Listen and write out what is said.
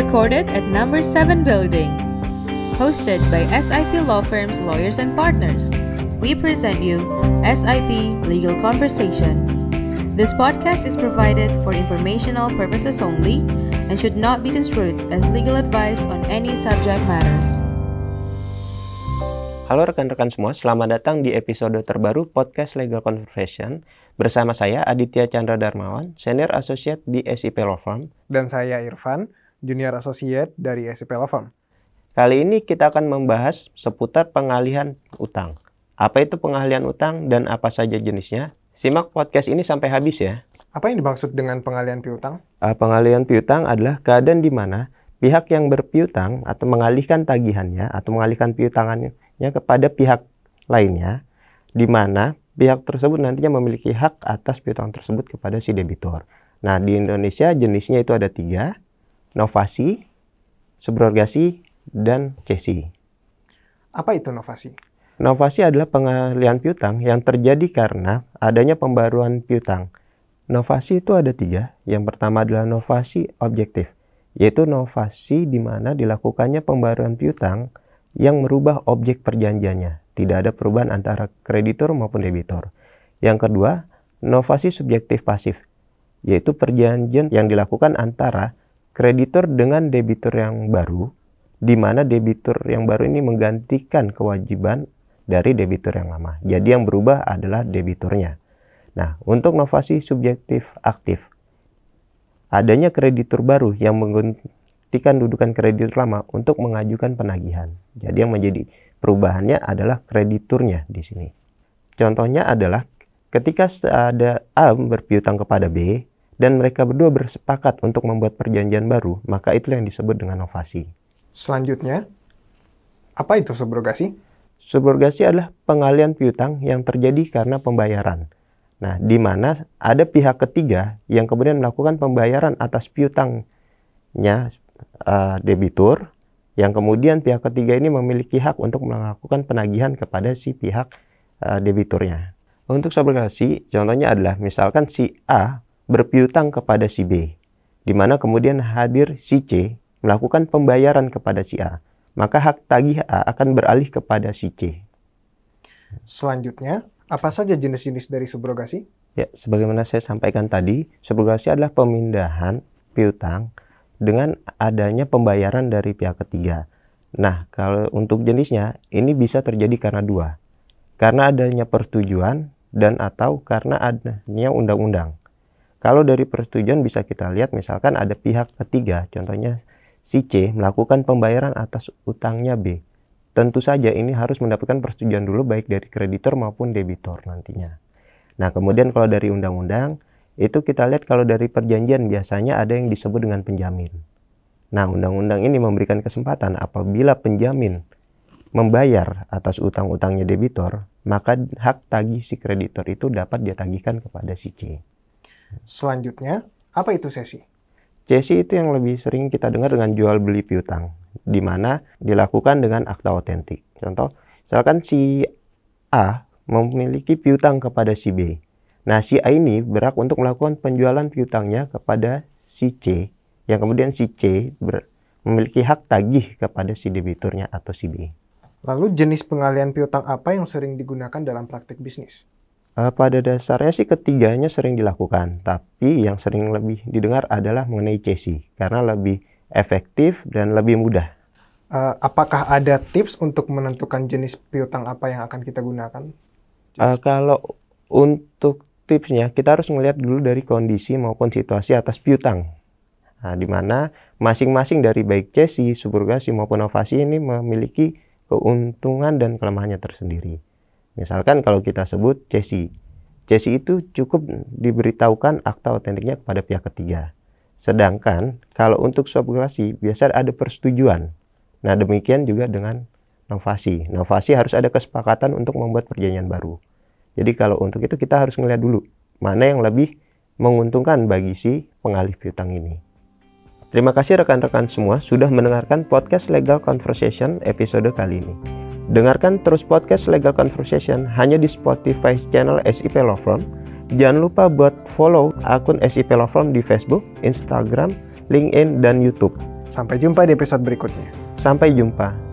Recorded at number 7 building. Hosted by SIP Law Firm's Lawyers and Partners. We present you SIP Legal Conversation. This podcast is provided for informational purposes only and should not be construed as legal advice on any subject matters. Halo rekan-rekan semua, selamat datang di episode terbaru podcast Legal Conversation bersama saya Aditya Chandra Darmawan, Senior Associate di SIP Law Firm. Dan saya Irfan, Junior Associate dari SIP Law Firm. Kali ini kita akan membahas seputar pengalihan utang. Apa itu pengalihan utang dan apa saja jenisnya? Simak podcast ini sampai habis ya. Apa yang dimaksud dengan pengalihan piutang? Uh, pengalihan piutang adalah keadaan di mana pihak yang berpiutang atau mengalihkan tagihannya atau mengalihkan piutangannya kepada pihak lainnya, di mana pihak tersebut nantinya memiliki hak atas piutang tersebut kepada si debitur. Nah, di Indonesia jenisnya itu ada tiga, novasi, subrogasi, dan cesi. Apa itu novasi? Novasi adalah pengalihan piutang yang terjadi karena adanya pembaruan piutang. Novasi itu ada tiga. Yang pertama adalah novasi objektif, yaitu novasi di mana dilakukannya pembaruan piutang yang merubah objek perjanjiannya. Tidak ada perubahan antara kreditur maupun debitur. Yang kedua, novasi subjektif pasif, yaitu perjanjian yang dilakukan antara kreditur dengan debitur yang baru, di mana debitur yang baru ini menggantikan kewajiban dari debitur yang lama. Jadi yang berubah adalah debiturnya. Nah, untuk novasi subjektif aktif, adanya kreditur baru yang menggantikan dudukan kreditur lama untuk mengajukan penagihan. Jadi yang menjadi perubahannya adalah krediturnya di sini. Contohnya adalah ketika ada A berpiutang kepada B dan mereka berdua bersepakat untuk membuat perjanjian baru, maka itulah yang disebut dengan novasi. Selanjutnya, apa itu subrogasi? Subrogasi adalah pengalian piutang yang terjadi karena pembayaran. Nah, di mana ada pihak ketiga yang kemudian melakukan pembayaran atas piutangnya uh, debitur, yang kemudian pihak ketiga ini memiliki hak untuk melakukan penagihan kepada si pihak uh, debiturnya. Untuk subrogasi, contohnya adalah misalkan si A berpiutang kepada si B, di mana kemudian hadir si C melakukan pembayaran kepada si A, maka hak tagih A akan beralih kepada si C. Selanjutnya, apa saja jenis-jenis dari subrogasi? Ya, sebagaimana saya sampaikan tadi, subrogasi adalah pemindahan piutang dengan adanya pembayaran dari pihak ketiga. Nah, kalau untuk jenisnya, ini bisa terjadi karena dua. Karena adanya persetujuan dan atau karena adanya undang-undang. Kalau dari persetujuan bisa kita lihat misalkan ada pihak ketiga, contohnya si C melakukan pembayaran atas utangnya B. Tentu saja ini harus mendapatkan persetujuan dulu baik dari kreditor maupun debitor nantinya. Nah, kemudian kalau dari undang-undang, itu kita lihat kalau dari perjanjian biasanya ada yang disebut dengan penjamin. Nah, undang-undang ini memberikan kesempatan apabila penjamin membayar atas utang-utangnya debitor, maka hak tagih si kreditor itu dapat dia tagihkan kepada si C. Selanjutnya, apa itu sesi? Cesi itu yang lebih sering kita dengar dengan jual beli piutang di mana dilakukan dengan akta otentik. Contoh, misalkan si A memiliki piutang kepada si B. Nah, si A ini berhak untuk melakukan penjualan piutangnya kepada si C, yang kemudian si C memiliki hak tagih kepada si debiturnya atau si B. Lalu jenis pengalian piutang apa yang sering digunakan dalam praktik bisnis? Uh, pada dasarnya sih ketiganya sering dilakukan, tapi yang sering lebih didengar adalah mengenai cesi karena lebih efektif dan lebih mudah. Uh, apakah ada tips untuk menentukan jenis piutang apa yang akan kita gunakan? Uh, kalau untuk tipsnya, kita harus melihat dulu dari kondisi maupun situasi atas piutang. Nah, di mana masing-masing dari baik cesi, subrogasi maupun novasi ini memiliki keuntungan dan kelemahannya tersendiri. Misalkan kalau kita sebut cesi. Cesi itu cukup diberitahukan akta otentiknya kepada pihak ketiga. Sedangkan kalau untuk subrogasi biasa ada persetujuan. Nah demikian juga dengan novasi. Novasi harus ada kesepakatan untuk membuat perjanjian baru. Jadi kalau untuk itu kita harus melihat dulu mana yang lebih menguntungkan bagi si pengalih piutang ini. Terima kasih rekan-rekan semua sudah mendengarkan podcast Legal Conversation episode kali ini. Dengarkan terus podcast Legal Conversation hanya di Spotify channel SIP Law Firm Jangan lupa buat follow akun SIP Law Firm di Facebook, Instagram, LinkedIn, dan YouTube. Sampai jumpa di episode berikutnya. Sampai jumpa.